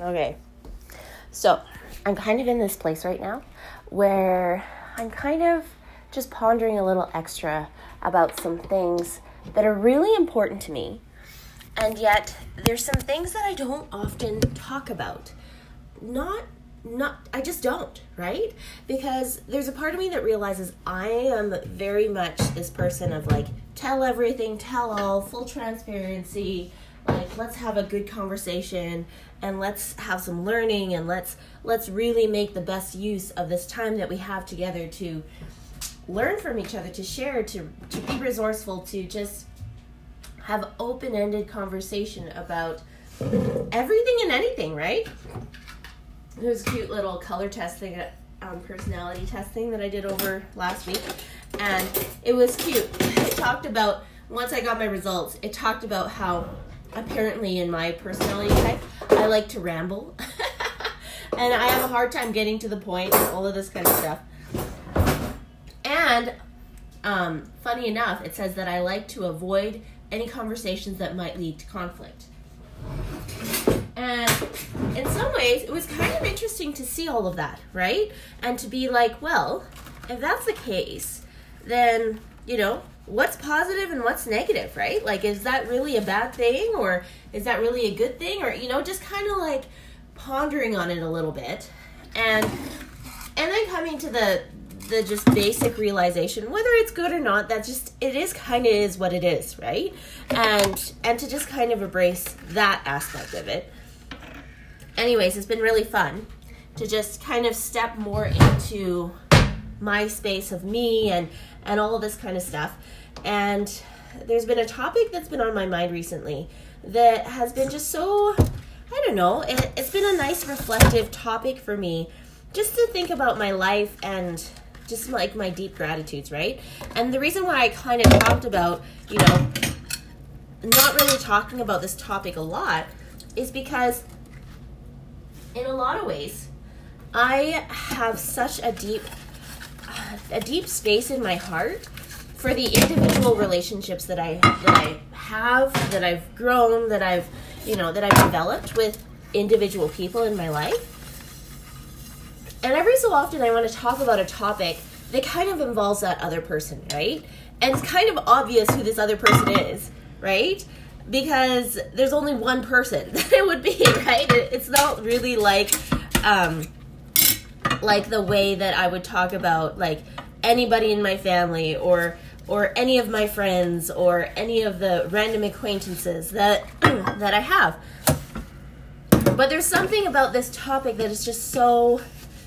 Okay. So, I'm kind of in this place right now where I'm kind of just pondering a little extra about some things that are really important to me. And yet, there's some things that I don't often talk about. Not not I just don't, right? Because there's a part of me that realizes I am very much this person of like tell everything, tell all, full transparency, like let's have a good conversation and let's have some learning and let's let's really make the best use of this time that we have together to learn from each other to share to to be resourceful to just have open-ended conversation about everything and anything right? There's a cute little color testing um, personality testing that i did over last week and it was cute. It talked about once i got my results it talked about how apparently in my personality type, I like to ramble. and I have a hard time getting to the point and all of this kind of stuff. And um, funny enough, it says that I like to avoid any conversations that might lead to conflict. And in some ways, it was kind of interesting to see all of that, right? And to be like, well, if that's the case, then, you know, what's positive and what's negative, right? Like, is that really a bad thing or is that really a good thing? Or, you know, just kind of like pondering on it a little bit. And, and then coming to the, the just basic realization whether it's good or not that just it is kind of is what it is right and and to just kind of embrace that aspect of it anyways it's been really fun to just kind of step more into my space of me and and all of this kind of stuff and there's been a topic that's been on my mind recently that has been just so, I don't know, it, it's been a nice reflective topic for me just to think about my life and just like my deep gratitudes, right? And the reason why I kind of talked about, you know, not really talking about this topic a lot is because in a lot of ways I have such a deep a deep space in my heart for the individual relationships that I that I have, that I've grown, that I've you know that I've developed with individual people in my life. And every so often, I want to talk about a topic that kind of involves that other person, right? And it's kind of obvious who this other person is, right? Because there's only one person that it would be, right? It's not really like, um, like the way that I would talk about like anybody in my family or or any of my friends or any of the random acquaintances that that I have. But there's something about this topic that is just so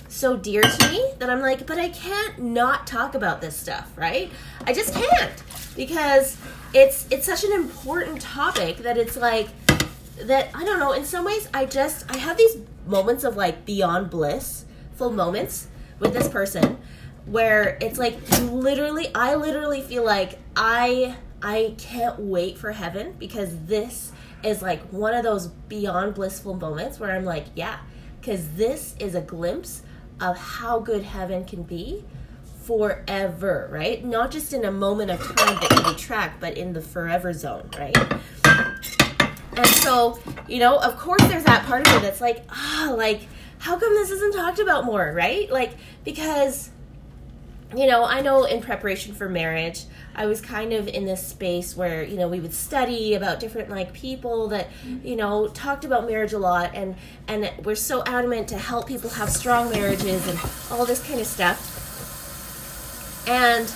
so dear to me that I'm like, but I can't not talk about this stuff, right? I just can't because it's it's such an important topic that it's like that I don't know, in some ways I just I have these moments of like beyond bliss full moments with this person where it's like literally I literally feel like I I can't wait for heaven because this is like one of those beyond blissful moments where I'm like, yeah, cuz this is a glimpse of how good heaven can be forever, right? Not just in a moment of time that can be tracked, but in the forever zone, right? And so, you know, of course there's that part of it that's like, ah, oh, like, how come this isn't talked about more, right? Like, because you know, I know in preparation for marriage, I was kind of in this space where, you know, we would study about different like people that, you know, talked about marriage a lot and and we're so adamant to help people have strong marriages and all this kind of stuff. And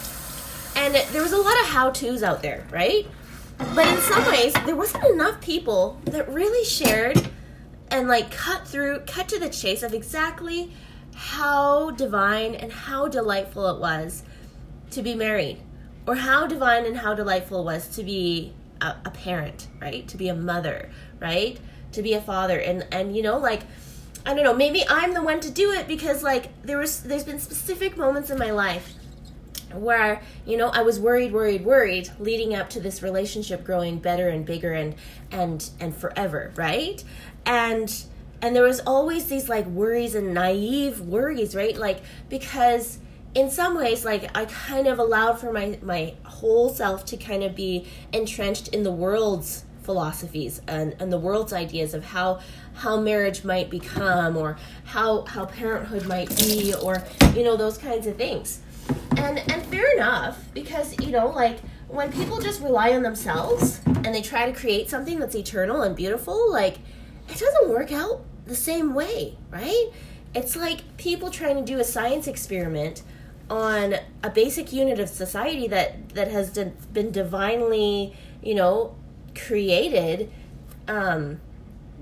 and there was a lot of how-tos out there, right? But in some ways, there wasn't enough people that really shared and like cut through, cut to the chase of exactly how divine and how delightful it was to be married, or how divine and how delightful it was to be a, a parent, right? To be a mother, right? To be a father, and and you know, like I don't know, maybe I'm the one to do it because like there was there's been specific moments in my life where you know I was worried, worried, worried leading up to this relationship growing better and bigger and and and forever, right? And and there was always these like worries and naive worries right? Like because in some ways like i kind of allowed for my my whole self to kind of be entrenched in the world's philosophies and, and the world's ideas of how how marriage might become or how how parenthood might be or you know those kinds of things. And and fair enough because you know like when people just rely on themselves and they try to create something that's eternal and beautiful like it doesn't work out the same way right? It's like people trying to do a science experiment on a basic unit of society that that has been divinely you know created um,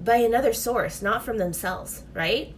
by another source not from themselves right?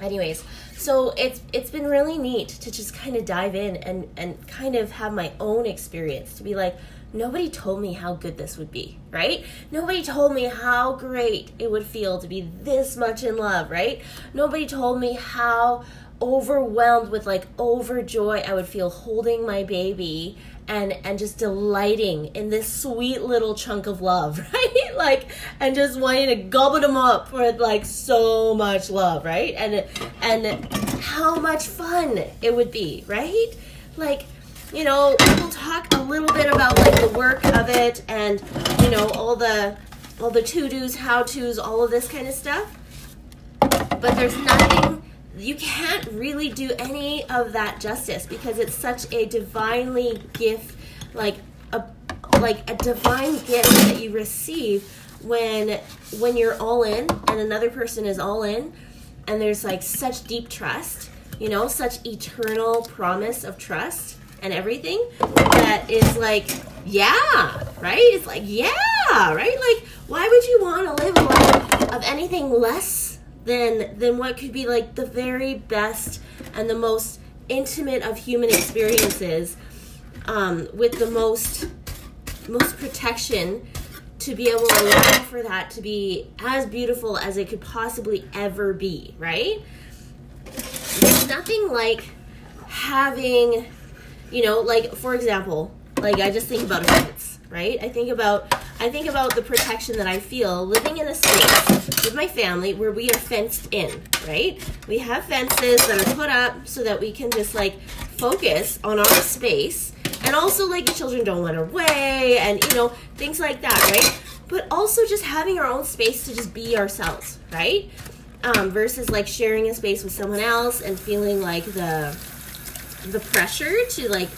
Anyways so it's it's been really neat to just kind of dive in and and kind of have my own experience to be like nobody told me how good this would be right nobody told me how great it would feel to be this much in love right nobody told me how overwhelmed with like overjoy I would feel holding my baby and and just delighting in this sweet little chunk of love, right? like and just wanting to gobble them up with like so much love, right? And and how much fun it would be, right? Like you know, we'll talk a little bit about like the work of it and you know all the all the to dos, how tos, all of this kind of stuff. But there's nothing you can't really do any of that justice because it's such a divinely gift like a like a divine gift that you receive when when you're all in and another person is all in and there's like such deep trust you know such eternal promise of trust and everything that is like yeah right? It's like yeah right? Like why would you want to live a life of anything less than than what could be like the very best and the most intimate of human experiences um, with the most most protection to be able to allow for that to be as beautiful as it could possibly ever be right? There's nothing like having you know like for example like i just think about fence right i think about I think about the protection that I feel living in a space with my family where we are fenced in, right? We have fences that are put up so that we can just like focus on our space and also like the children don't run away and you know things like that, right? But also just having our own space to just be ourselves, right? Um, versus like sharing a space with someone else and feeling like the the pressure to like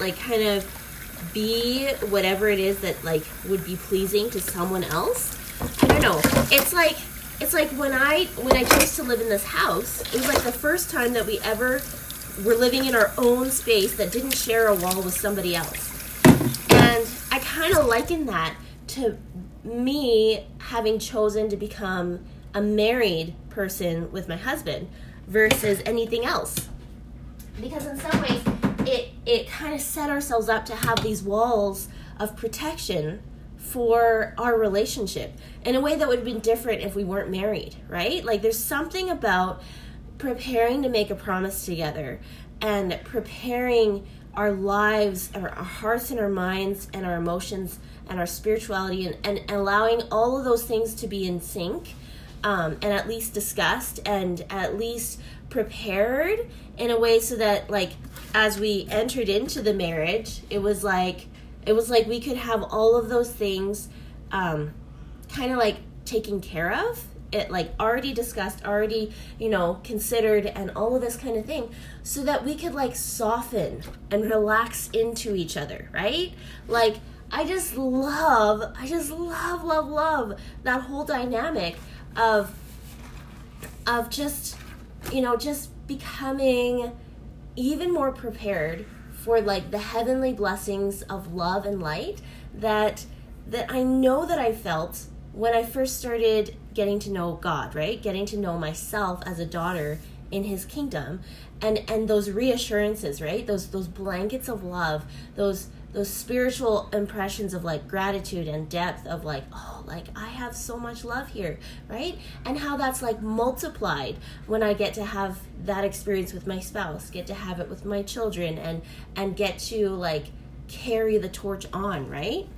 like kind of be whatever it is that like would be pleasing to someone else. I don't know. It's like it's like when I when I chose to live in this house, it was like the first time that we ever were living in our own space that didn't share a wall with somebody else. And I kind of liken that to me having chosen to become a married person with my husband versus anything else. Because in some ways it it kind of set ourselves up to have these walls of protection for our relationship in a way that would have been different if we weren't married, right? Like there's something about preparing to make a promise together and preparing our lives, our, our hearts and our minds and our emotions and our spirituality and, and allowing all of those things to be in sync um, and at least discussed and at least prepared in a way so that like as we entered into the marriage it was like it was like we could have all of those things um, kind of like taken care of. It like already discussed already you know considered and all of this kind of thing so that we could like soften and relax into each other right? Like i just love i just love love love that whole dynamic of of just you know, just becoming even more prepared for like the heavenly blessings of love and light that that I know that I felt when I first started getting to know God, right? Getting to know myself as a daughter in his kingdom and and those reassurances, right? Those those blankets of love, those those spiritual impressions of like gratitude and depth of like oh like i have so much love here right and how that's like multiplied when i get to have that experience with my spouse get to have it with my children and and get to like carry the torch on right